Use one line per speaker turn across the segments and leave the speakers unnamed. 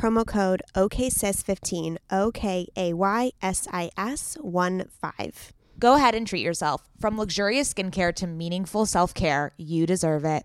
promo code OKSIS15, O K A Y S I S 1 5.
Go ahead and treat yourself. From luxurious skincare to meaningful self care, you deserve it.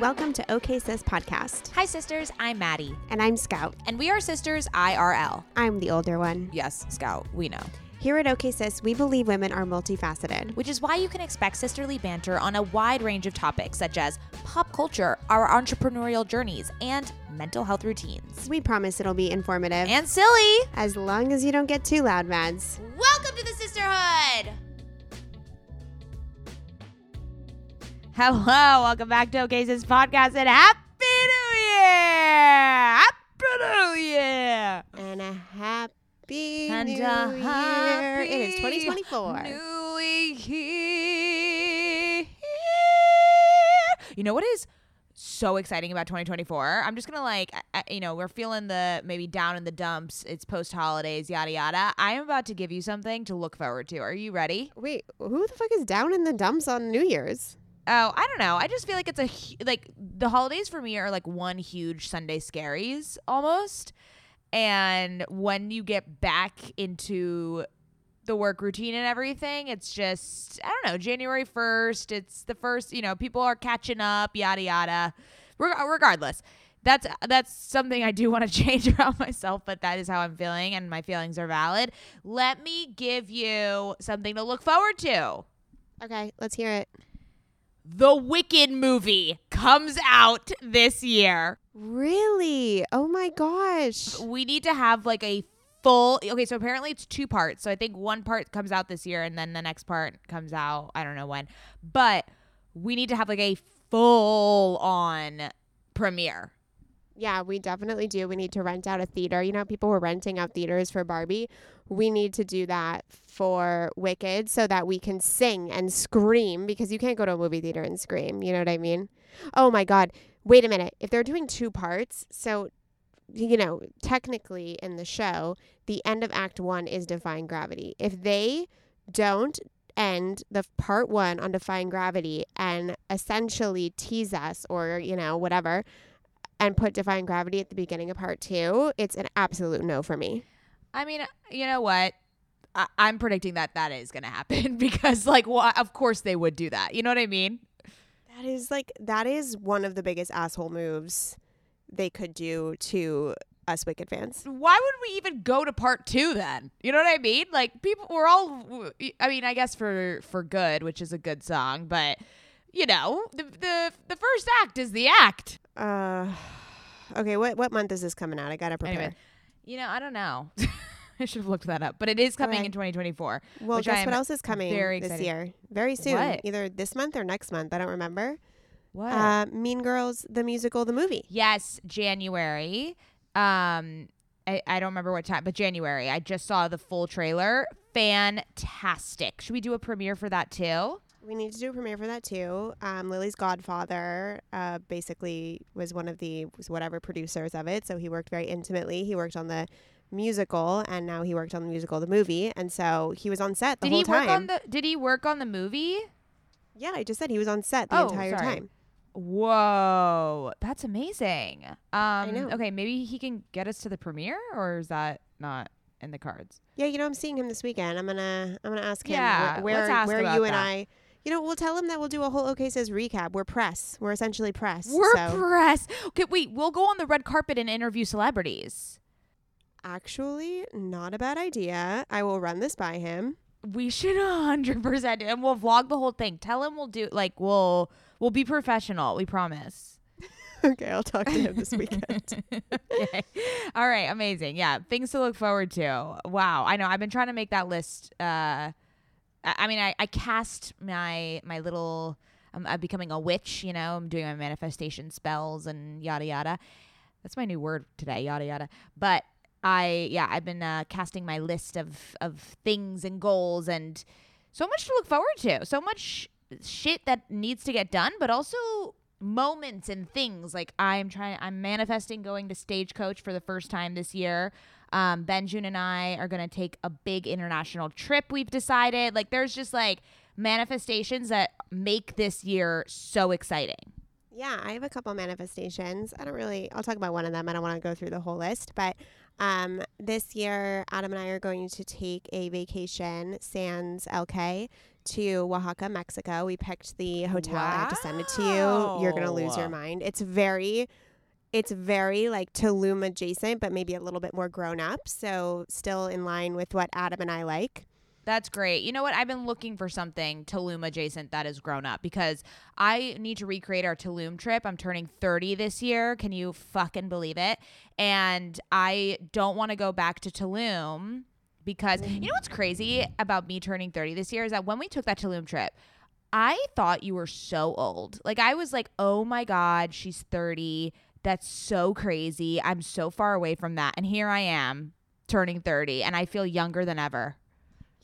Welcome to OK Sis Podcast.
Hi, sisters. I'm Mady.
And I'm Scout.
And we are sisters IRL.
I'm the older one.
Yes, Scout, we know.
Here at OK Sis, we believe women are multifaceted,
which is why you can expect sisterly banter on a wide range of topics such as pop culture, our entrepreneurial journeys, and mental health routines.
We promise it'll be informative
and silly,
as long as you don't get too loud, Mads.
Welcome to the sisterhood. Hello, welcome back to OK Sis Podcast and Happy New Year! Happy New Year!
And a happy
and
New
a
Year.
happy
It is 2024.
New Year. You know what is so exciting about 2024? I'm just gonna like, I- I- you know, we're feeling the maybe down in the dumps. It's post holidays, yada yada. I am about to give you something to look forward to. Are you ready?
Wait, who the fuck is down in the dumps on New Year's?
Oh, I don't know. I just feel like it's a like the holidays for me are like one huge Sunday scaries almost. And when you get back into the work routine and everything, it's just I don't know, January 1st, it's the first, you know, people are catching up, yada yada. Reg- regardless, that's that's something I do want to change around myself, but that is how I'm feeling and my feelings are valid. Let me give you something to look forward to.
Okay, let's hear it.
The Wicked movie comes out this year.
Really? Oh my gosh.
We need to have like a full Okay, so apparently it's two parts. So I think one part comes out this year and then the next part comes out I don't know when. But we need to have like a full on premiere.
Yeah, we definitely do. We need to rent out a theater. You know, people were renting out theaters for Barbie. We need to do that for Wicked so that we can sing and scream because you can't go to a movie theater and scream. You know what I mean? Oh my God. Wait a minute. If they're doing two parts, so, you know, technically in the show, the end of Act One is Defying Gravity. If they don't end the part one on Defying Gravity and essentially tease us or, you know, whatever, and put Defying Gravity at the beginning of part two, it's an absolute no for me.
I mean, you know what? I- I'm predicting that that is going to happen because, like, well, of course they would do that. You know what I mean?
That is like that is one of the biggest asshole moves they could do to us Wicked fans.
Why would we even go to part two then? You know what I mean? Like people, we're all. I mean, I guess for for good, which is a good song, but you know, the the the first act is the act.
Uh, okay, what what month is this coming out? I gotta prepare.
Anyway, you know, I don't know. I should have looked that up, but it is coming
Okay.
in 2024.
well, guess what else is coming
very
this year? Very soon,
What?
either this month or next month. I don't remember.
What?
Uh, mean Girls, the musical, the movie.
yes, January. Um, I, I don't remember what time, but January. I just saw the full trailer. Fantastic. Should we do a premiere for that too?
We need to do a premiere for that too. Um, Lily's godfather uh, basically was one of the was whatever producers of it, so he worked very intimately. He worked on the musical, and now he worked on the musical, the movie, and so he was on set the
did
whole
he work
time.
on the? Did he work on the movie?
yeah, I just said he was on set the
Oh,
entire
sorry.
time.
Whoa, that's amazing. Um,
know.
Okay, maybe he can get us to the premiere, or is that not in the cards?
Yeah, you know, I'm seeing him this weekend. I'm gonna I'm gonna ask him
Yeah,
wh- where
ask
where you and
that.
I. You know, we'll tell him that we'll do a whole OK Sis recap. We're press. We're essentially press.
We're
so
pressed. Okay, wait, we'll go on the red carpet and interview celebrities.
Actually, not a bad idea. I will run this by him.
We should hundred percent, and we'll vlog the whole thing. Tell him we'll do like we'll we'll be professional. We promise.
okay, I'll talk to him this weekend.
okay. All right. Amazing. Yeah. Things to look forward to. Wow. I know. I've been trying to make that list. Uh, I, I mean, I, I cast my my little. I'm, I'm becoming a witch. You know, I'm doing my manifestation spells and yada yada. That's my new word today. Yada yada. But I yeah, I've been uh, casting my list of of things and goals and so much to look forward to. So much shit that needs to get done, but also moments and things like I'm trying I'm manifesting going to stagecoach for the first time this year. Um Benjamin and I are going to take a big international trip we've decided. Like there's just like manifestations that make this year so exciting.
Yeah, I have a couple manifestations. I don't really, I'll talk about one of them. I don't want to go through the whole list. But um, this year, Adam and I are going to take a vacation, sans LK, to Oaxaca, Mexico. We picked the hotel. I have to send it to you. You're going to lose your mind. It's very, it's very like Tulum adjacent, but maybe a little bit more grown up. So still in line with what Adam and I like.
That's great. You know what? I've been looking for something Tulum adjacent that has grown up because I need to recreate our Tulum trip. I'm turning 30 this year. Can you fucking believe it? And I don't want to go back to Tulum because you know what's crazy about me turning 30 this year is that when we took that Tulum trip, I thought you were so old. Like I was like, "Oh my god, she's 30. That's so crazy. I'm so far away from that." And here I am turning 30 and I feel younger than ever.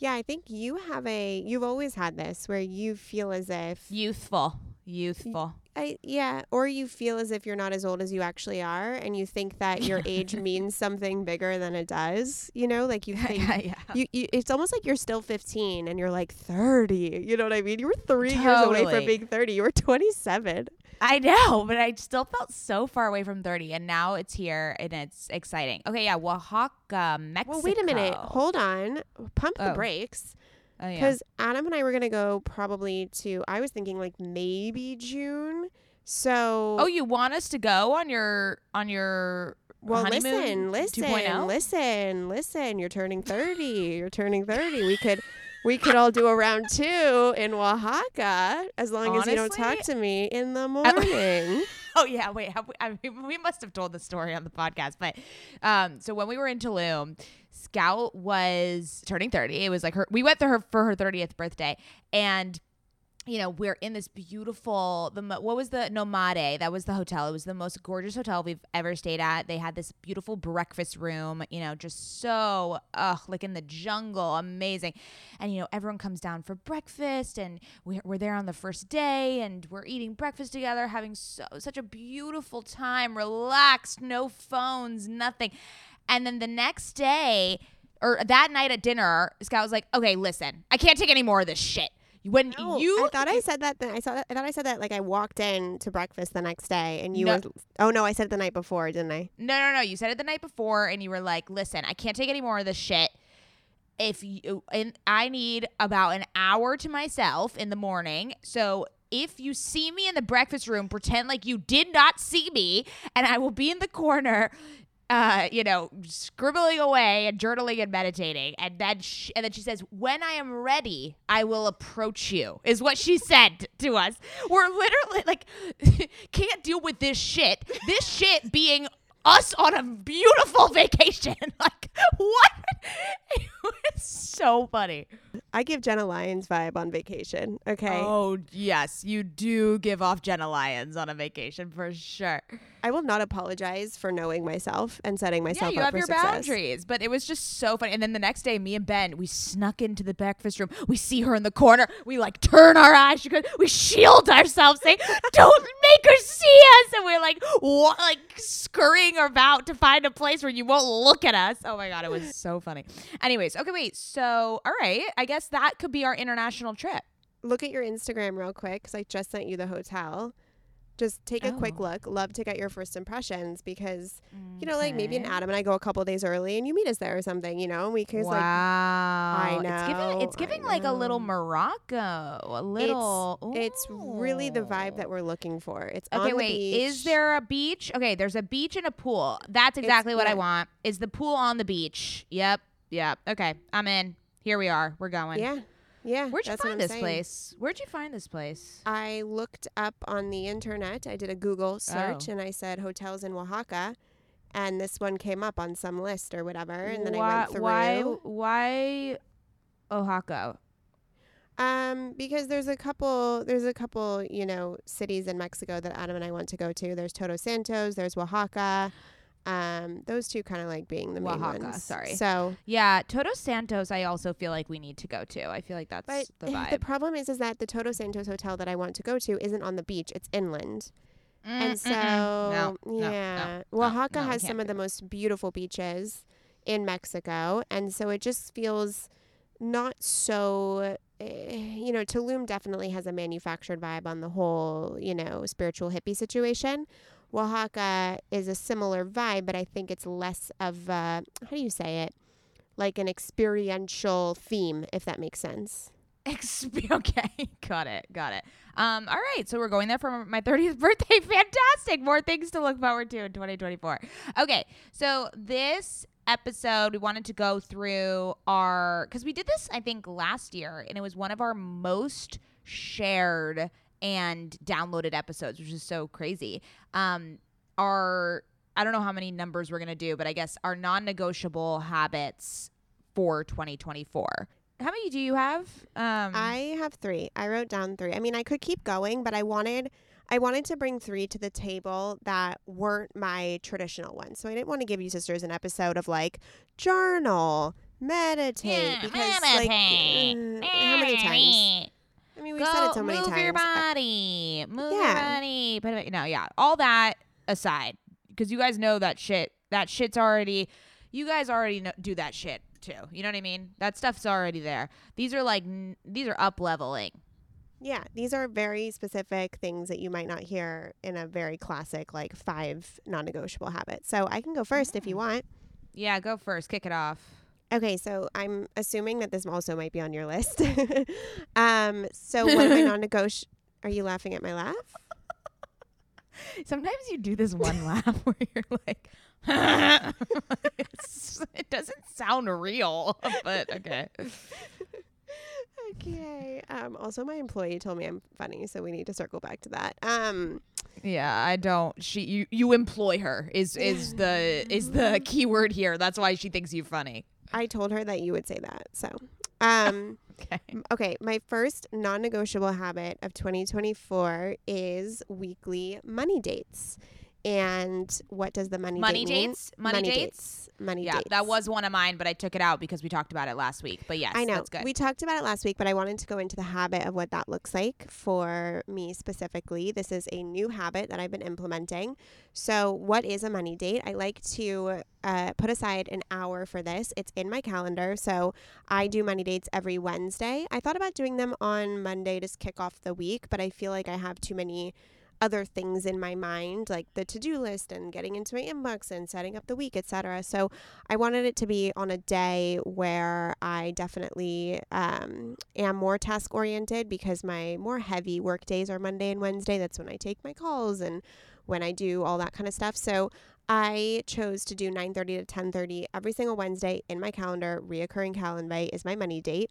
Yeah, I think you have a, you've always had this where you feel as if
Youthful. Youthful.
I yeah, or you feel as if you're not as old as you actually are, and you think that your age means something bigger than it does. You know, like you think
yeah, yeah.
you, you. It's almost like you're still 15 and you're like 30. You know what I mean? You were three years away from being 30. You were 27.
I know, but I still felt so far away from 30 and now it's here and it's exciting. Okay, yeah, Oaxaca, Mexico.
Well, wait a minute. Hold on. Pump the
Oh.
brakes.
Oh, yeah.
Because Adam and I were gonna go probably to. I was thinking like maybe June. So
Oh, you want us to go on your on your
Well,
honeymoon
listen, listen,
2.0?
listen, listen. You're turning 30. You're turning 30. We could we could all do a round 2 in Oaxaca as long as you don't talk to me in the morning.
Oh yeah, wait. Have we, I mean, we must have told the story on the podcast, but um, so when we were in Tulum, Scout was turning thirty. It was like her. We went to her for her thirtieth birthday, and you know we're in this beautiful. The what was the Nomade? That was the hotel. It was the most gorgeous hotel we've ever stayed at. They had this beautiful breakfast room. You know, just so ugh, like in the jungle, amazing. And you know, everyone comes down for breakfast, and we're, we're there on the first day, and we're eating breakfast together, having so such a beautiful time, relaxed, no phones, nothing. And then the next day, or that night at dinner, Scout was like, "Okay, listen, I can't take any more of this shit." When
No,
you
I thought I said that. Th- I saw that. I thought I said that. Like I walked in to breakfast the next day, and you
No.
were. Oh no, I said it the night before, didn't I?
No, no, no. You said it the night before, and you were like, "Listen, I can't take any more of this shit. If you uh, and I need about an hour to myself in the morning, so." If you see me in the breakfast room, pretend like you did not see me, and I will be in the corner uh, you know, scribbling away and journaling and meditating. And then she, and then she says, "When I am ready, I will approach you." Is what she said to us. We're literally like can't deal with this shit. This shit being us on a beautiful vacation. like what? It was so funny.
I give Jenna Lyons vibe on vacation. Okay.
Oh yes, you do give off Jenna Lyons on a vacation for sure.
I will not apologize for knowing myself and setting myself Yeah,
you
up
have
for
your
success.
boundaries, but it was just so funny. And then the next day, me and Ben, we snuck into the breakfast room. We see her in the corner. We like turn our eyes. We shield ourselves, saying, "Don't make her see us." And we're like, wa- like scurrying about to find a place where you won't look at us. Oh my god, it was so funny. Anyways, okay, wait. So, all right, I guess that could be our international trip.
Look at your Instagram real quick because I just sent you the hotel. Just take a quick
Oh.
look. Love to get your first impressions because you know, like maybe an Adam and I go a couple days early and you meet us there or something. You know, and we can
Wow,
like
It's
know,
giving it's giving like a little. Morocco, a little.
it's really the vibe that we're looking for. It's
Okay,
on the
wait. Is there a beach? Okay, there's a beach and a pool. That's exactly what I want. Is the pool on the beach? Yep. Yep. Okay, I'm in. Here we are. We're going.
Yeah, yeah.
Where'd you find this
saying.
place? Where'd you find this place?
I looked up on the internet. I did a Google search
Oh.
and I said hotels in Oaxaca, and this one came up on some list or whatever. And then
why,
I went through.
Why? Why? Oaxaca.
Um, because there's a couple, there's a couple, you know, cities in Mexico that Adam and I want to go to. There's Todos Santos, there's Oaxaca. Um, those two kind of like being the main
Oaxaca,
ones.
sorry.
So,
Yeah, Todos Santos. I also feel like we need to go to. I feel like that's
but
the vibe.
the, problem is, is that the Todos Santos hotel that I want to go to isn't on the beach; it's inland. and
Mm,
so,
mm-mm. no,
yeah,
no,
Oaxaca
no, we
has some of the most beautiful beaches in Mexico, and so it just feels not so. eh, You know, Tulum definitely has a manufactured vibe on the whole, you know, spiritual hippie situation. Oaxaca is a similar vibe, but I think it's less of a, how do you say it? Like an experiential theme, if that makes sense.
Okay, got it, got it. Um, all right, so we're going there for my 30th birthday. Fantastic! More things to look forward to in 2024. Okay, so this episode we wanted to go through our because we did this I think last year, and it was one of our most shared and downloaded episodes, which is so crazy. Um, our I don't know how many numbers we're gonna do, but I guess our non-negotiable habits for 2024. How many do you have? Um,
I have three. I wrote down three. I mean, I could keep going, but I wanted I wanted to bring three to the table that weren't my traditional ones. So I didn't want to give you sisters an episode of like journal, meditate, because like uh, how many times? Mean, we've
Go
said it so many
move
times.
your
I-
body. Move
Yeah.
your body. Put it, no, yeah. All that aside, because you guys know that shit. That shit's already. You guys already know, do that shit too. You know what I mean? That stuff's already there. These are like n- these are up leveling.
yeah, these are very specific things that you might not hear in a very classic like five non-negotiable habits. So I can go first if you want.
Yeah, go first. Kick it off.
Okay, so I'm assuming that this also might be on your list. um, so one of my non-negotiable. Are you laughing at my laugh?
Sometimes you do this one laugh where you're like, it doesn't sound real, but okay.
Okay. Um, also, my employee told me I'm funny, so we need to circle back to that. Um,
Yeah, I don't. She you you employ her is is the is the key word here. That's why she thinks you funny.
I told her that you would say that. So, um,
Okay.
okay. My first non-negotiable habit of 2024 is weekly money dates. And what does the money
Money
date
dates? Money dates?
Money
Yeah,
dates.
that was one of mine, but I took it out because we talked about it last week. But yes,
I know.
that's good.
We talked about it last week, but I wanted to go into the habit of what that looks like for me specifically. This is a new habit that I've been implementing. So, what is a money date? I like to uh, put aside an hour for this. It's in my calendar. So, I do money dates every Wednesday. I thought about doing them on Monday to kick off the week, but I feel like I have too many other things in my mind like the to-do list and getting into my inbox and setting up the week etc so I wanted it to be on a day where I definitely um, am more task oriented because my more heavy work days are Monday and Wednesday. That's when I take my calls and when I do all that kind of stuff. So I chose to do 9:30 to 10:30 every single Wednesday in my calendar. Reoccurring calendar is my money date.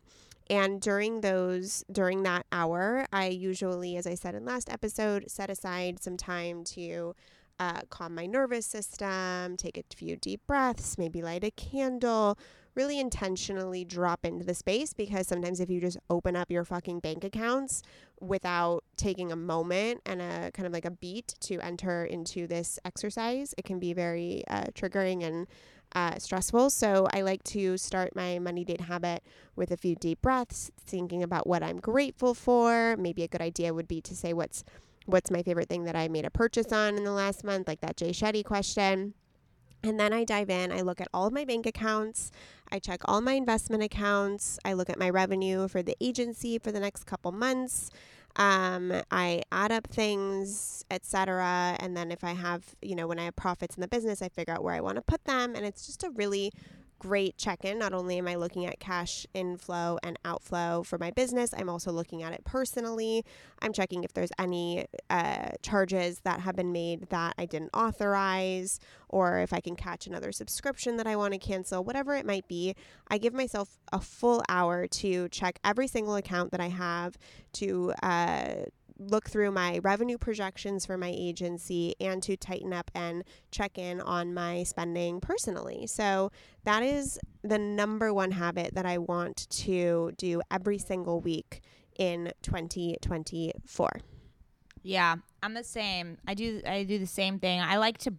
And during those during that hour, I usually, as I said in last episode, set aside some time to uh, calm my nervous system, take a few deep breaths, maybe light a candle, really intentionally drop into the space because sometimes if you just open up your fucking bank accounts without taking a moment and a kind of like a beat to enter into this exercise, it can be very uh, triggering and uh, stressful. So I like to start my money date habit with a few deep breaths, thinking about what I'm grateful for. Maybe a good idea would be to say what's what's my favorite thing that I made a purchase on in the last month, like that Jay Shetty question. And then I dive in, I look at all of my bank accounts, I check all my investment accounts, I look at my revenue for the agency for the next couple months. Um, I add up things, etc. And then if I have, you know, when I have profits in the business, I figure out where I want to put them. And it's just a really great check in. Not only am I looking at cash inflow and outflow for my business, I'm also looking at it personally. I'm checking if there's any uh, charges that have been made that I didn't authorize, or if I can catch another subscription that I want to cancel, whatever it might be. I give myself a full hour to check every single account that I have to. Uh, look through my revenue projections for my agency and to tighten up and check in on my spending personally. So, that is the number one habit that I want to do every single week in 2024.
Yeah, I'm the same. I do I do the same thing. I like to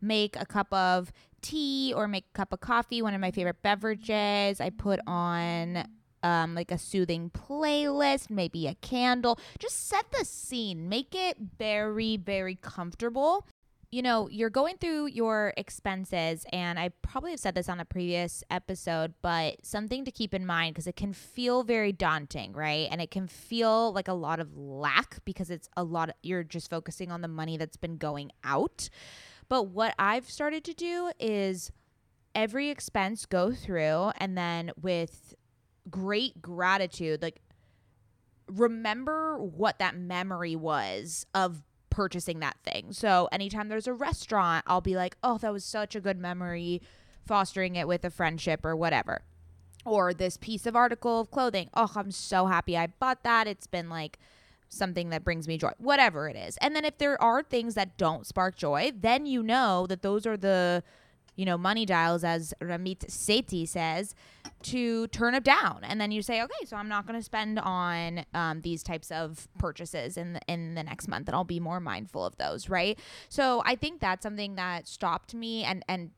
make a cup of tea or make a cup of coffee, one of my favorite beverages. I put on um, like a soothing playlist, maybe a candle. Just set the scene, make it very, very comfortable. You know, you're going through your expenses, and I probably have said this on a previous episode, but something to keep in mind because it can feel very daunting, right? And it can feel like a lot of lack because it's a lot, of, you're just focusing on the money that's been going out. But what I've started to do is every expense go through and then with great gratitude like remember what that memory was of purchasing that thing. So anytime there's a restaurant i'll be like oh that was such a good memory fostering it with a friendship or whatever. Or this piece of article of clothing oh i'm so happy i bought that. It's been like something that brings me joy whatever it is. And then if there are things that don't spark joy then you know that those are the you know, money dials, as Ramit Sethi says, to turn it down. And then you say, okay, so I'm not going to spend on um, these types of purchases in the, in the next month, and I'll be more mindful of those, right? So I think that's something that stopped me and and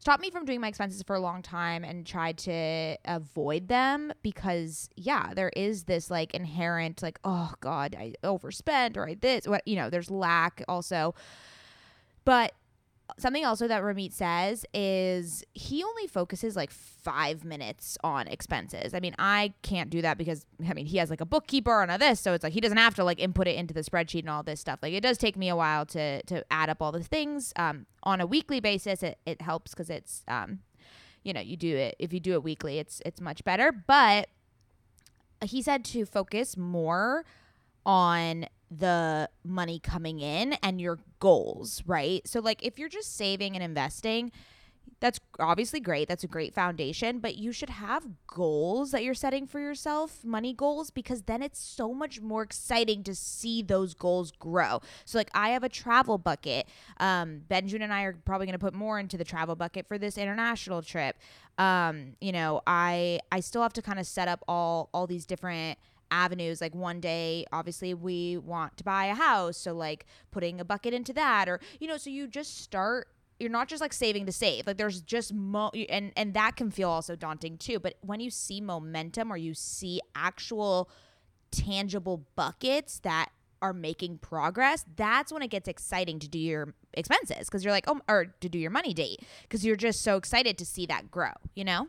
stopped me from doing my expenses for a long time and tried to avoid them because yeah there is this like inherent like oh god i overspent or i this what you know there's lack also but something also that Ramit says is he only focuses like five minutes on expenses. I mean, I can't do that because I mean he has like a bookkeeper and a this, so it's like he doesn't have to like input it into the spreadsheet and all this stuff. Like it does take me a while to to add up all the things. Um, on a weekly basis, it it helps because it's um, you know, you do it if you do it weekly, it's it's much better. But he said to focus more on the money coming in and your goals, right? So, like, if you're just saving and investing, that's obviously great. That's a great foundation, but you should have goals that you're setting for yourself, money goals, because then it's so much more exciting to see those goals grow. So, like, I have a travel bucket. Um, Benjamin and I are probably going to put more into the travel bucket for this international trip. Um, you know, I I still have to kind of set up all all these different avenues like one day obviously we want to buy a house so like putting a bucket into that or you know so you just start you're not just like saving to save like there's just mo and and that can feel also daunting too but when you see momentum or you see actual tangible buckets that are making progress that's when it gets exciting to do your expenses because you're like oh or to do your money date because you're just so excited to see that grow you know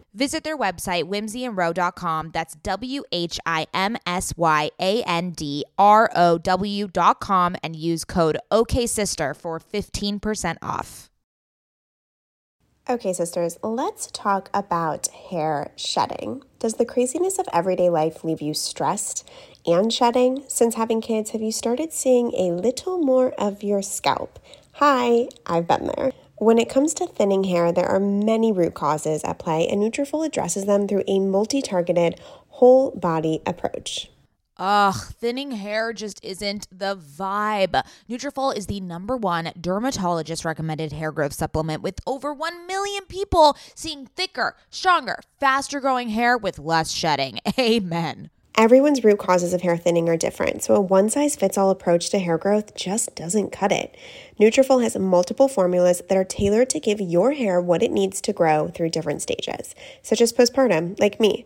Visit their website, whimsyandrow.com. That's W H I M S Y A N D R O W.com and use code OKSister for 15% off.
Okay, sisters, let's talk about hair shedding. Does the craziness of everyday life leave you stressed and shedding? Since having kids, have you started seeing a little more of your scalp? Hi, I've been there. When it comes to thinning hair, there are many root causes at play, and Nutrafol addresses them through a multi-targeted, whole body approach.
Ugh, thinning hair just isn't the vibe. Nutrafol is the number one dermatologist recommended hair growth supplement with over 1 million people seeing thicker, stronger, faster growing hair with less shedding. Amen.
Everyone's root causes of hair thinning are different, so a one size fits all approach to hair growth just doesn't cut it. Nutrafol has multiple formulas that are tailored to give your hair what it needs to grow through different stages, such as postpartum, like me.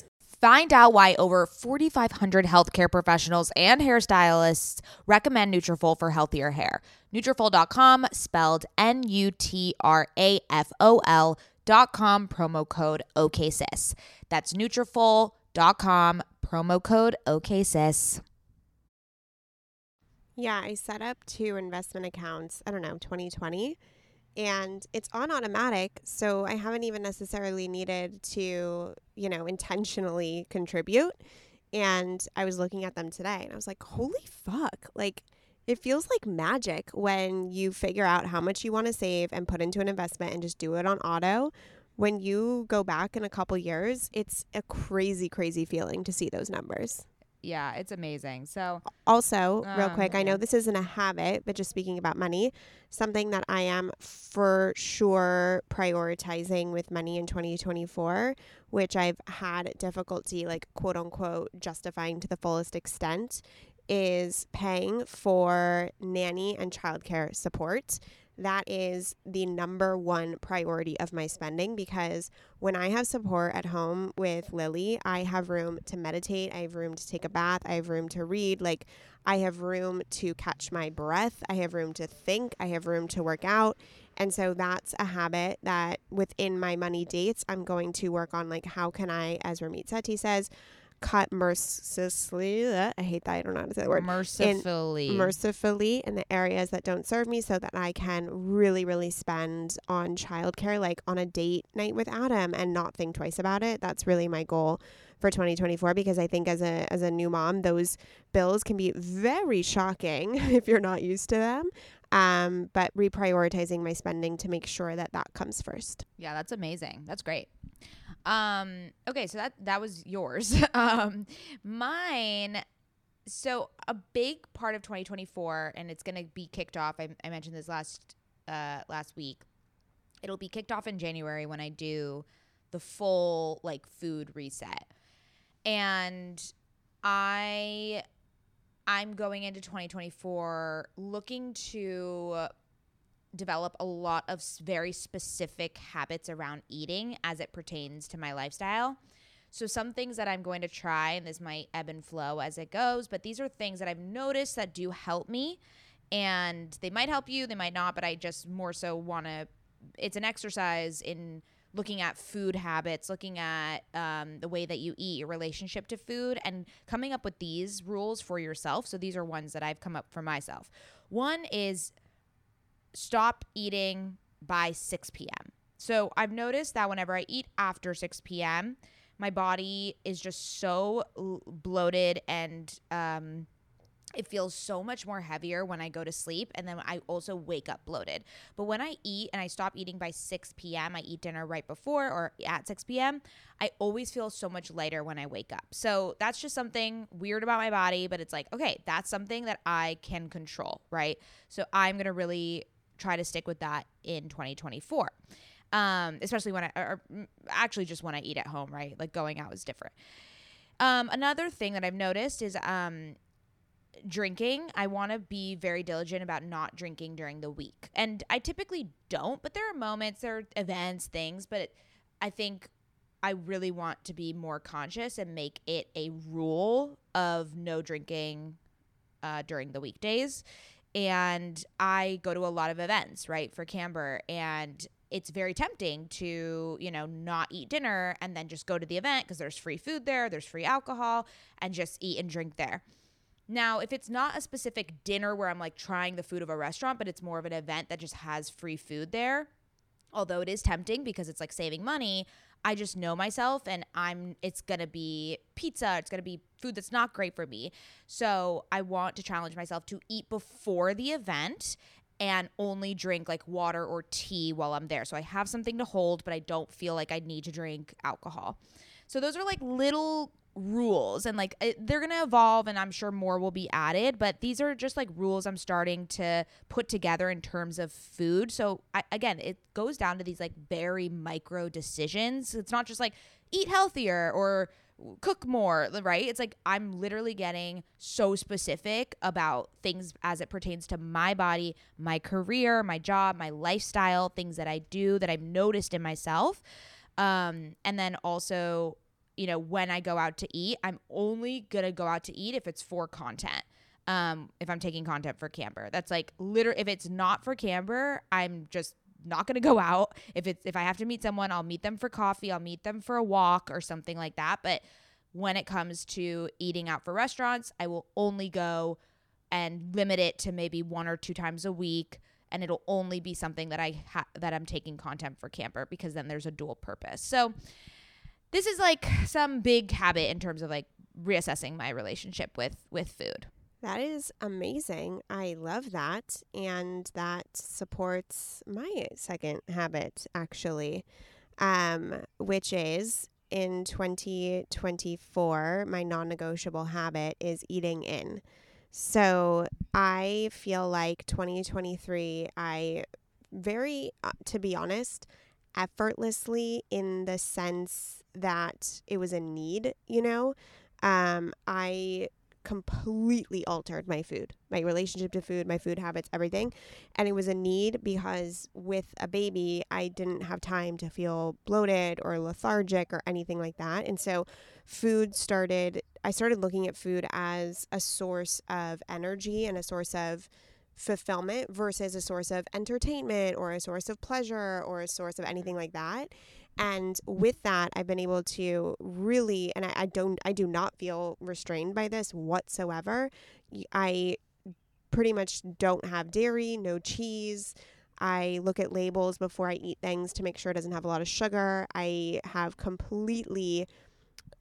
Find out why over 4,500 healthcare professionals and hairstylists recommend Nutrafol for healthier hair. Nutrafol.com, spelled N-U-T-R-A-F-O-L dot com, promo code OKSIS. That's Nutrafol.com, promo code OKSIS.
Yeah, I set up two investment accounts, I don't know, 2020, and it's on automatic. So I haven't even necessarily needed to, you know, intentionally contribute. And I was looking at them today and I was like, holy fuck. Like, it feels like magic when you figure out how much you want to save and put into an investment and just do it on auto. When you go back in a couple years, it's a crazy, crazy feeling to see those numbers.
Yeah, it's amazing. So,
Also, real
Um,
quick, I know this isn't a habit, but just speaking about money, something that I am for sure prioritizing with money in 2024, which I've had difficulty, like quote unquote, justifying to the fullest extent, is paying for nanny and childcare support. That is the number one priority of my spending because when I have support at home with Lily, I have room to meditate, I have room to take a bath, I have room to read, like I have room to catch my breath, I have room to think, I have room to work out. And so that's a habit that within my money dates, I'm going to work on like how can I, as Ramit Sethi says,
cut mercilessly. I hate that. I don't know how to say the word.
Mercifully.
Mercifully in the areas that don't serve me so that I can really, really spend on childcare, like on a date night with Adam and not think twice about it. That's really my goal for 2024 because I think as a as a new mom, those bills can be very shocking if you're not used to them. Um, but reprioritizing my spending to make sure that that comes first.
Yeah, that's amazing. That's great. Um, okay, so that that was yours. um, mine. So a big part of 2024, and it's gonna be kicked off. I, I mentioned this last uh, last week. It'll be kicked off in January when I do the full like food reset, and I I'm going into 2024 looking to develop a lot of very specific habits around eating as it pertains to my lifestyle. So, some things that I'm going to try, and this might ebb and flow as it goes, but these are things that I've noticed that do help me. And they might help you, they might not, but I just more so want to. It's an exercise in looking at food habits, looking at um, the way that you eat, your relationship to food, and coming up with these rules for yourself. So, these are ones that I've come up for myself. One is stop eating by 6 p.m. So I've noticed that whenever I eat after 6 p.m., my body is just so bloated and um, it feels so much more heavier when I go to sleep. And then I also wake up bloated. But when I eat and I stop eating by 6 p.m., I eat dinner right before or at 6 p.m., I always feel so much lighter when I wake up. So that's just something weird about my body. But it's like, okay, that's something that I can control, right? So I'm going to really try to stick with that in 2024 um, especially when I, or mm, actually just when I eat at home, right? Like going out is different. Um, another thing that I've noticed is um, drinking. I want to be very diligent about not drinking during the week, and I typically don't. But there are moments, there are events, things. But I think I really want to be more conscious and make it a rule of no drinking uh, during the weekdays. And I go to a lot of events, right, for Camber, and it's very tempting to, you know, not eat dinner and then just go to the event because there's free food there, there's free alcohol, and just eat and drink there. Now, if it's not a specific dinner where I'm like trying the food of a restaurant, but it's more of an event that just has free food there, although it is tempting because it's like saving money, I just know myself and I'm it's going to be pizza, it's going to be food that's not great for me. So, I want to challenge myself to eat before the event and only drink like water or tea while I'm there. So I have something to hold, but I don't feel like I need to drink alcohol. So those are like little rules and like they're going to evolve and I'm sure more will be added, but these are just like rules I'm starting to put together in terms of food. So I, again, it goes down to these like very micro decisions. It's not just like eat healthier or cook more, right? It's like I'm literally getting so specific about things as it pertains to my body, my career, my job, my lifestyle, things that I do that I've noticed in myself. Um, and then also, you know, when I go out to eat, I'm only gonna go out to eat if it's for content. Um, if I'm taking content for Camber, that's like literally. If it's not for Camber, I'm just not going to go out. If it's if I have to meet someone, I'll meet them for coffee, I'll meet them for a walk or something like that. But when it comes to eating out for restaurants, I will only go and limit it to maybe one or two times a week and it'll only be something that I ha- that I'm taking content for Camber because then there's a dual purpose. So this is like some big habit in terms of like reassessing my relationship with with food.
That is amazing. I love that. And that supports my second habit, actually, um, which is in 2024, my non negotiable habit is eating in. So I feel like 2023, I very, uh, to be honest, effortlessly in the sense that it was a need, you know. Um, I completely altered my food, my relationship to food, my food habits, everything. And it was a need because with a baby, I didn't have time to feel bloated or lethargic or anything like that. And so food started, I started looking at food as a source of energy and a source of fulfillment versus a source of entertainment or a source of pleasure or a source of anything like that. And with that, I've been able to really, and I, I don't, I do not feel restrained by this whatsoever. I pretty much don't have dairy, no cheese. I look at labels before I eat things to make sure it doesn't have a lot of sugar. I have completely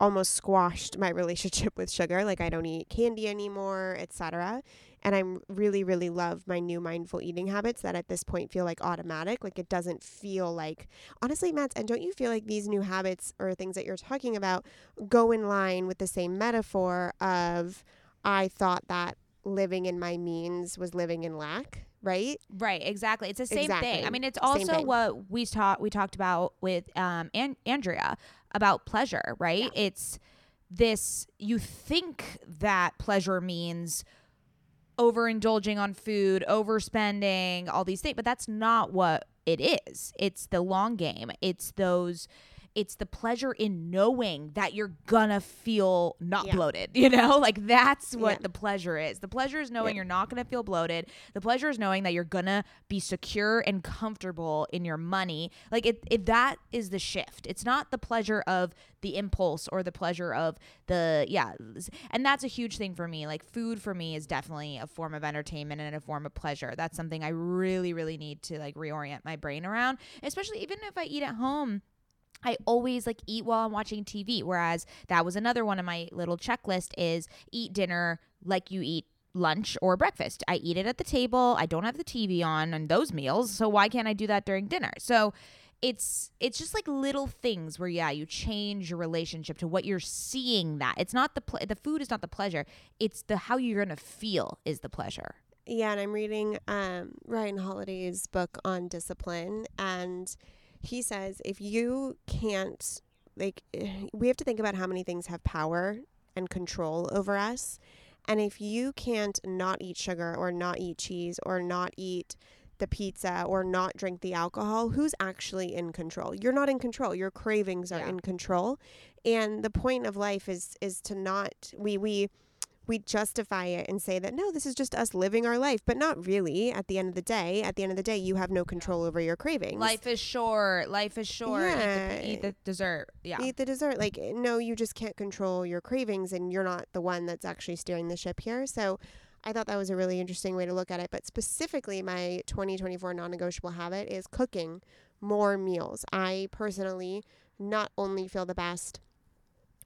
almost squashed my relationship with sugar like i don't eat candy anymore etc and i'm really really love my new mindful eating habits that at this point feel like automatic. Like it doesn't feel like honestly matt and don't you feel like these new habits or things that you're talking about go in line with the same metaphor of i thought that living in my means was living in lack right?
Right, exactly. It's the same thing. I mean, it's also what we talked we talked about with um An- Andrea about pleasure, right? It's this you think that pleasure means overindulging on food, overspending, all these things, but that's not what it is. It's the long game. It's those it's the pleasure in knowing that you're gonna feel not
Yeah.
bloated, you know? Like that's what
Yeah.
the pleasure is. The pleasure is knowing you're not gonna feel bloated. The pleasure is knowing that you're gonna be secure and comfortable in your money. Like it, it that is the shift. It's not the pleasure of the impulse or the pleasure of the yeah. And that's a huge thing for me. Like food for me is definitely a form of entertainment and a form of pleasure. That's something I really, really need to like reorient my brain around. Especially even if I eat at home. I always like eat while I'm watching TV. Whereas that was another one of my little checklist is eat dinner like you eat lunch or breakfast. I eat it at the table. I don't have the TV on on those meals. So why can't I do that during dinner? So it's it's just like little things where yeah, you change your relationship to what you're seeing that. It's not the ple- the food is not the pleasure. It's the how you're going to feel is the pleasure.
Yeah, and I'm reading um, Ryan Holiday's book on discipline, and he says if you can't, like, we have to think about how many things have power and control over us. And if you can't not eat sugar or not eat cheese or not eat the pizza or not drink the alcohol, who's actually in control? You're not in control. Your cravings are
Yeah.
in control. And the point of life is is to not we we we justify it and say that no, this is just us living our life, but not really. At the end of the day, at the end of the day, you have no control over your cravings.
Life is short. Life is short. Eat, the,
Yeah.
eat the dessert. Yeah.
Eat the dessert. Like, eh, no, you just can't control your cravings, and you're not the one that's actually steering the ship here. So, I thought that was a really interesting way to look at it. But specifically, my 2024 non negotiable habit is cooking more meals. I personally not only feel the best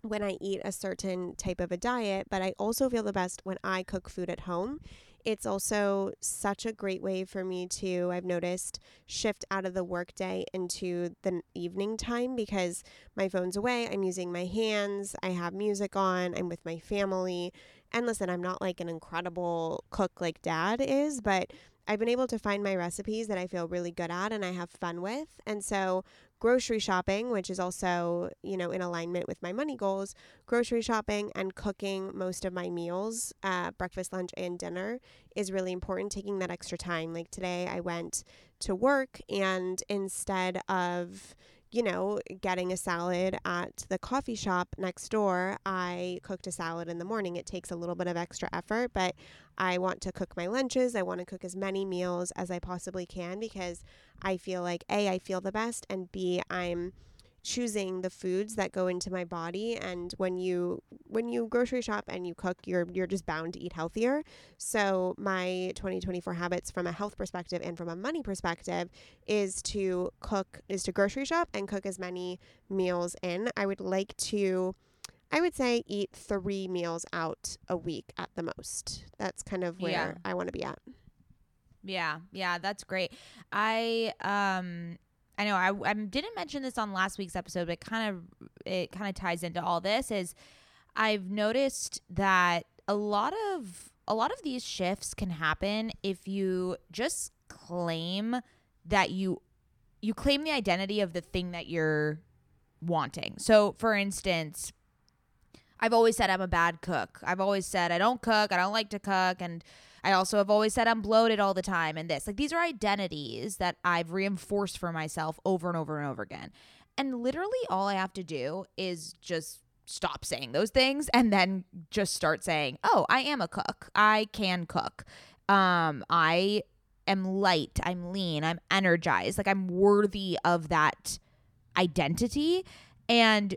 when I eat a certain type of a diet, but I also feel the best when I cook food at home. It's also such a great way for me to, I've noticed, shift out of the workday into the evening time because my phone's away. I'm using my hands. I have music on. I'm with my family. And listen, I'm not like an incredible cook like dad is, but I've been able to find my recipes that I feel really good at and I have fun with. And so, grocery shopping, which is also, you know, in alignment with my money goals, grocery shopping and cooking most of my meals, uh, breakfast, lunch, and dinner, is really important. Taking that extra time. Like today, I went to work and instead of, you know, getting a salad at the coffee shop next door, I cooked a salad in the morning. It takes a little bit of extra effort, but I want to cook my lunches. I want to cook as many meals as I possibly can because I feel like A, I feel the best, and B, I'm choosing the foods that go into my body and when you when you grocery shop and you cook you're you're just bound to eat healthier so my 2024 habits from a health perspective and from a money perspective is to cook is to grocery shop and cook as many meals in i would like to I would say eat three meals out a week at the most. That's kind of where
Yeah.
I want to be at.
Yeah, yeah, that's great. I um I know I, I didn't mention this on last week's episode, but kind of it kind of ties into all this is I've noticed that a lot of a lot of these shifts can happen if you just claim that you you claim the identity of the thing that you're wanting. So, for instance, I've always said I'm a bad cook. I've always said I don't cook, I don't like to cook, and I also have always said I'm bloated all the time and this. Like these are identities that I've reinforced for myself over and over and over again. And literally all I have to do is just stop saying those things and then just start saying, "Oh, I am a cook. I can cook. Um I am light, I'm lean, I'm energized. Like I'm worthy of that identity and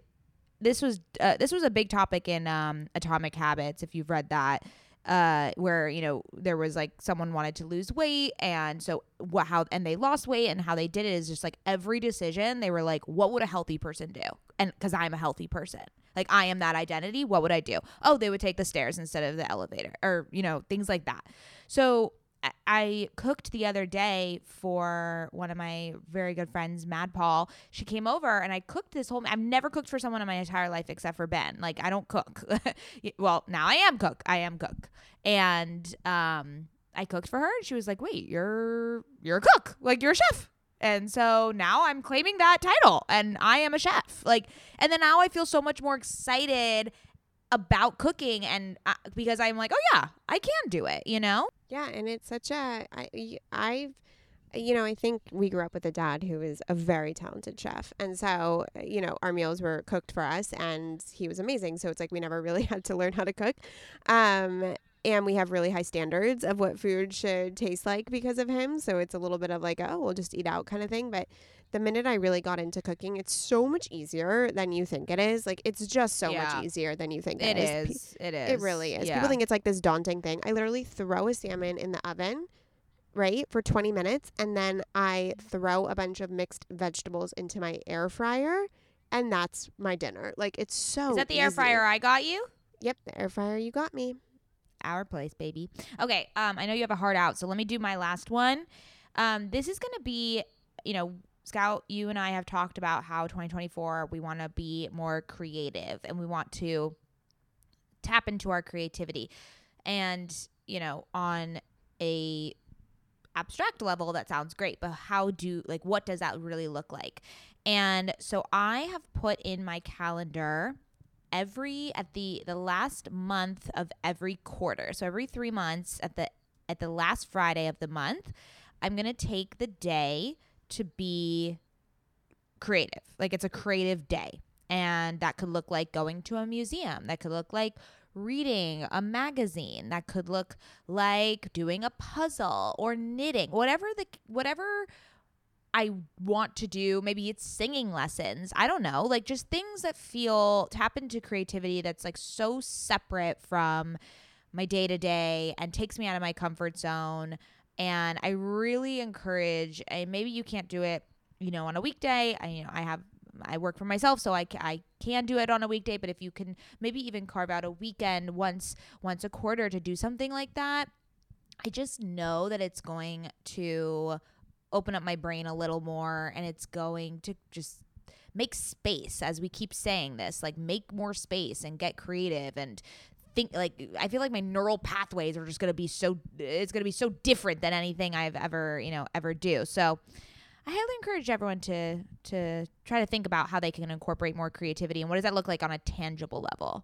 this was uh, this was a big topic in um, Atomic Habits if you've read that uh, where you know there was like someone wanted to lose weight and so what how and they lost weight and how they did it is just like every decision they were like what would a healthy person do? And because I'm a healthy person. Like I am that identity what would I do? Oh they would take the stairs instead of the elevator or you know things like that. So I- cooked the other day for one of my very good friends, Mad Paul. She came over and I cooked this whole. I've never cooked for someone in my entire life except for Ben. Like I don't cook. well, now I am cook. I am cook, and um, I cooked for her, and she was like, "Wait, you're you're a cook. Like you're a chef." And so now I'm claiming that title, and I am a chef. Like, and then now I feel so much more excited about cooking, and uh, because I'm like, oh yeah, I can do it. You know.
Yeah, and it's such a I I've you know, I think we grew up with a dad who was a very talented chef. And so, you know, our meals were cooked for us and he was amazing. So it's like we never really had to learn how to cook. Um and we have really high standards of what food should taste like because of him. So it's a little bit of like, oh, we'll just eat out kind of thing. But the minute I really got into cooking, it's so much easier than you think it is. Like it's just so
Yeah.
much easier than you think
it,
it is.
is. It is.
it really is.
Yeah.
People think it's like this daunting thing. I literally throw a salmon in the oven, right, for 20 minutes, and then I throw a bunch of mixed vegetables into my air fryer, and that's my dinner. Like it's so.
Is that the air fryer I got you?
Yep, the air fryer. You got me.
Our place, baby. Okay. Um, I know you have a heart out, so let me do my last one. Um, this is gonna be, you know, Scout. You and I have talked about how 2024 we want to be more creative and we want to tap into our creativity, and you know, on a abstract level that sounds great but how do like what does that really look like and so i have put in my calendar every at the the last month of every quarter so every 3 months at the at the last friday of the month i'm going to take the day to be creative. Like it's a creative day. And that could look like going to a museum. That could look like reading a magazine. That could look like doing a puzzle or knitting. Whatever the whatever I want to do. Maybe it's singing lessons. I don't know. Like just things that feel tap into creativity that's like so separate from my day to day and takes me out of my comfort zone. And I really encourage, and maybe you can't do it, you know, on a weekday. I, you know, I have, I work for myself, so I, I can do it on a weekday. But if you can maybe even carve out a weekend once, once a quarter to do something like that, I just know that it's going to open up my brain a little more and it's going to just make space as we keep saying this like make more space and get creative and think like i feel like my neural pathways are just going to be so it's going to be so different than anything i've ever you know ever do. So i highly encourage everyone to to try to think about how they can incorporate more creativity and what does that look like on a tangible level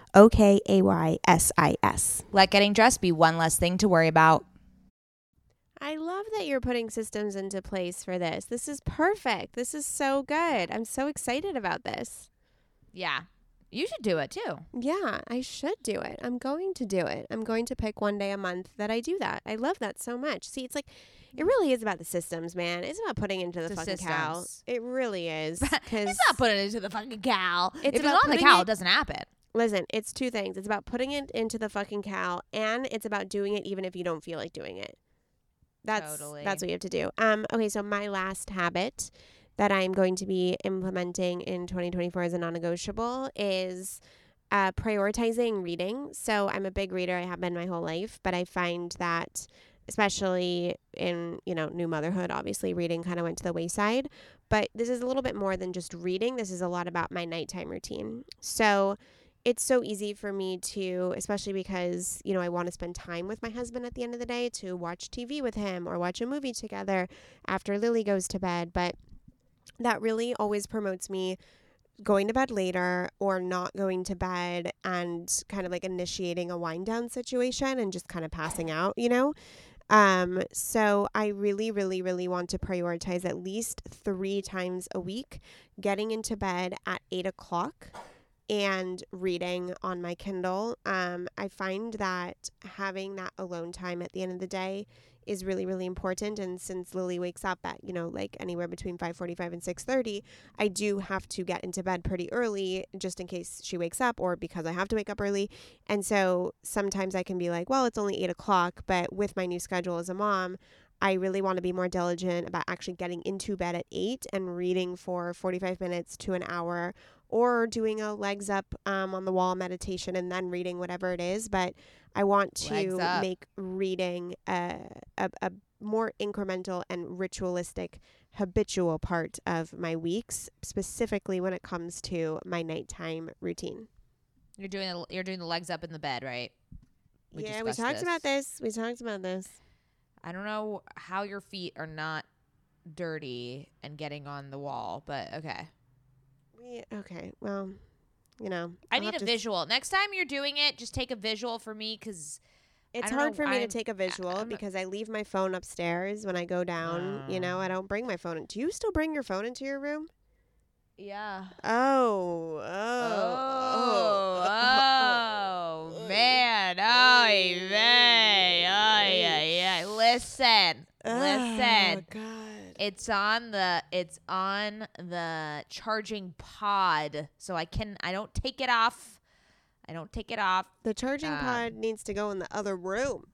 O K A Y S I S.
Let getting dressed be one less thing to worry about.
I love that you're putting systems into place for this. This is perfect. This is so good. I'm so excited about this.
Yeah. You should do it too.
Yeah, I should do it. I'm going to do it. I'm going to pick one day a month that I do that. I love that so much. See, it's like it really is about the systems, man. It's about putting into the
The
fucking cow. It really is.
it's not putting it into the fucking cow.
It's
if it's
about
on the
putting
cow,
it-
it doesn't happen.
Listen, it's two things. It's about putting it into the fucking cow, and it's about doing it even if you don't feel like doing it. That's
Totally.
that's what you have to do. Um, okay, so my last habit that I'm going to be implementing in 2024 as a non-negotiable is uh, prioritizing reading. So I'm a big reader. I have been my whole life, but I find that especially in you know new motherhood obviously reading kind of went to the wayside but this is a little bit more than just reading this is a lot about my nighttime routine so it's so easy for me to especially because you know I want to spend time with my husband at the end of the day to watch TV with him or watch a movie together after Lily goes to bed but that really always promotes me going to bed later or not going to bed and kind of like initiating a wind down situation and just kind of passing out, you know? Um, so I really, really, really want to prioritize at least three times a week getting into bed at eight o'clock and reading on my Kindle. Um, I find that having that alone time at the end of the day is really really important and since Lily wakes up at you know like anywhere between 5:45 and 6:30 I do have to get into bed pretty early just in case she wakes up or because I have to wake up early and so sometimes I can be like well it's only 8 o'clock but with my new schedule as a mom I really want to be more diligent about actually getting into bed at 8 and reading for 45 minutes to an hour or doing a legs up um, on the wall meditation and then reading whatever it is but I want to make reading a, a, a more incremental and ritualistic habitual part of my weeks specifically when it comes to my nighttime routine.
You're doing the, you're doing the legs up in the bed, right? We
yeah we talked about this. We talked about this.
I don't know how your feet are not dirty and getting on the wall, but okay.
We okay well you know
I
I'll
need a
to-
visual. Next time you're doing it, just take a visual for me because
It's hard for me to take a visual
I'm-
because I leave my phone upstairs when I go down. you know,
Oh.
I don't bring my phone. in. Do you still bring your phone into your room?
yeah.
Oh,
Oh,
oh,
oh, man. Oh, man. Oh, yeah, yeah. Listen, listen.
Oh, God.
It's on the it's on the charging pod, so I can I don't take it off. I don't take it off.
The charging
Um,
pod needs to go in the other room.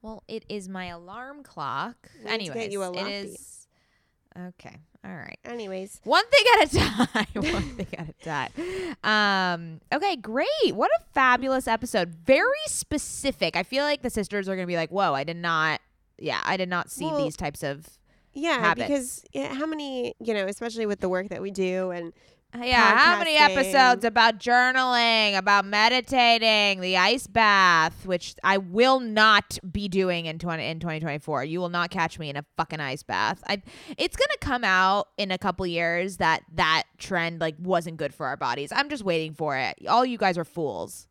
Well, it is my alarm clock.
We need to
Anyways,
get you a
it is okay. All right.
Anyways,
One thing at a time. One thing at a time. Um, okay, great. What a fabulous episode. Very specific. I feel like the sisters are gonna be like, "Whoa, I did not. Yeah, I did not see
Well,
these types of.
Yeah,
Habits.
because yeah, how many, you know, especially with the work that we do and
Yeah, how many episodes about journaling, about meditating, the ice bath, which I will not be doing in twenty in twenty twenty four. You will not catch me in a fucking ice bath. I, it's gonna come out in a couple years that that trend like wasn't good for our bodies. I'm just waiting for it. All you guys are fools.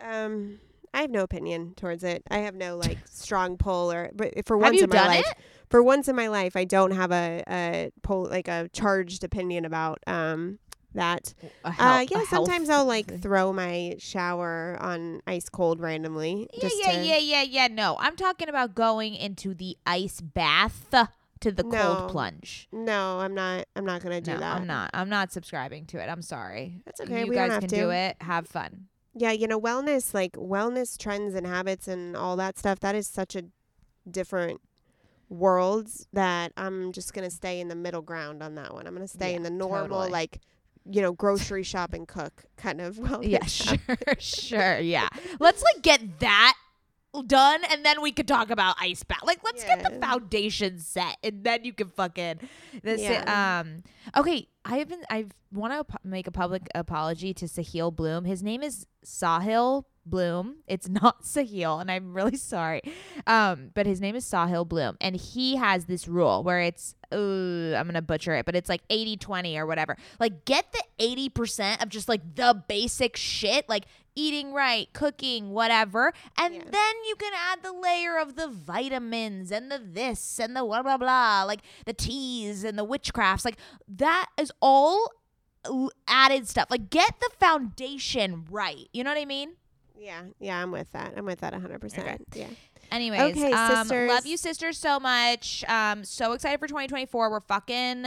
um I have no opinion towards it. I have no like strong pull or but for once in my
done
life
it?
For once in my life I don't have a a pull like a charged opinion about um that.
A
Uh yeah, sometimes I'll like
thing.
throw my shower on ice cold randomly.
Yeah, yeah,
to,
yeah, yeah, yeah. No, I'm talking about going into the ice bath to the
No.
cold plunge.
No, I'm not I'm not gonna do
no,
that.
I'm not. I'm not subscribing to it. I'm sorry.
That's okay,
You
we
guys
have
can
to.
do it. Have fun.
Yeah, you know, wellness, like wellness trends and habits and all that stuff, that is such a different world that I'm just going to stay in the middle ground on that one. I'm going to stay
Yeah,
in the normal,
totally.
like, you know, grocery shop and cook kind of wellness.
Yeah, sure, sure. Yeah. Let's like get that done and then we could talk about ice bath. Like let's get the foundation set and then you can fucking this
Yeah.
um okay, I have been I want to make a public apology to Sahil Bloom. His name is Sahil Bloom. It's not Sahil and I'm really sorry. Um but his name is Sahil Bloom and he has this rule where it's uh, I'm going to butcher it, but it's like 80-20 or whatever. Like get the 80% of just like the basic shit like eating right, cooking, whatever. And
Yeah.
then you can add the layer of the vitamins and the this and the blah blah blah, like the teas and the witchcrafts. Like that is all added stuff. Like get the foundation right. You know what I mean?
Yeah, yeah, I'm with that. I'm with that 100%.
Okay.
Yeah.
Anyways,
Okay,
um,
sisters.
love you sisters so much. Um, so excited for 2024. We're fucking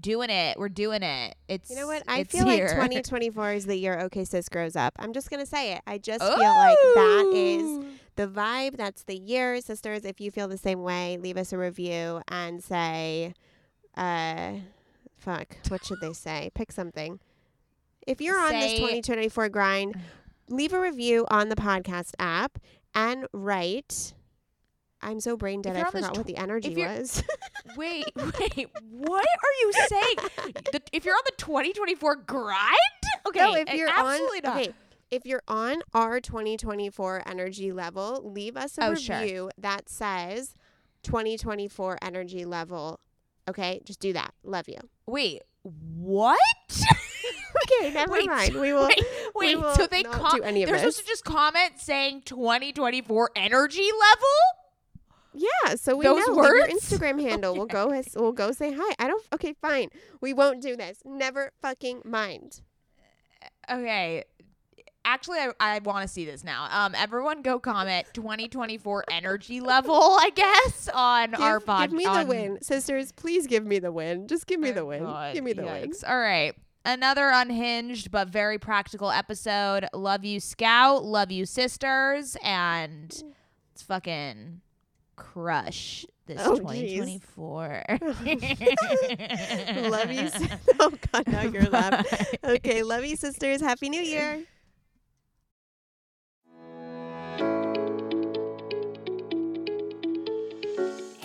doing it. We're doing it. It's
You know what? I feel
here.
like 2024 is the year OK Sis grows up. I'm just going to say it. I just feel like that is the vibe. That's the year. Sisters, if you feel the same way, leave us a review and say, uh, fuck, what should they say? Pick something. If you're on this 2024 grind, leave a review on the podcast app and write. I'm so brain dead. I forgot what the energy was.
Wait, wait. What are you saying? the, if you're on the 2024 grind? Okay.
no, if you're
absolutely
on,
not.
okay, if you're on our 2024 energy level, leave us a
Oh, sure.
review that says 2024 energy level. Okay, just do that. Love you.
Wait, what?
Okay, never
Wait,
mind. We will.
wait,
we will
so they com-
do any of
they're
this.
supposed to just comment saying 2024 energy level?
Yeah, so we
Those
know Leave your? Instagram handle. We'll go. We'll go say hi. I don't. Okay, fine. We won't do this. Never fucking mind.
Okay. Actually, I, I want to see this now. Um, everyone go comment 2024 energy level, I guess, on
Give,
our pod.
give me the win, sisters. Please give me the win. Just give me the
Oh,
win.
God,
Give me the win.
All right. Another unhinged but very practical episode. Love you, Scout. Love you, sisters. And let's fucking crush this
Oh,
2024.
love you. Oh God, now you're laughing. Okay, love you, sisters. Happy New Year.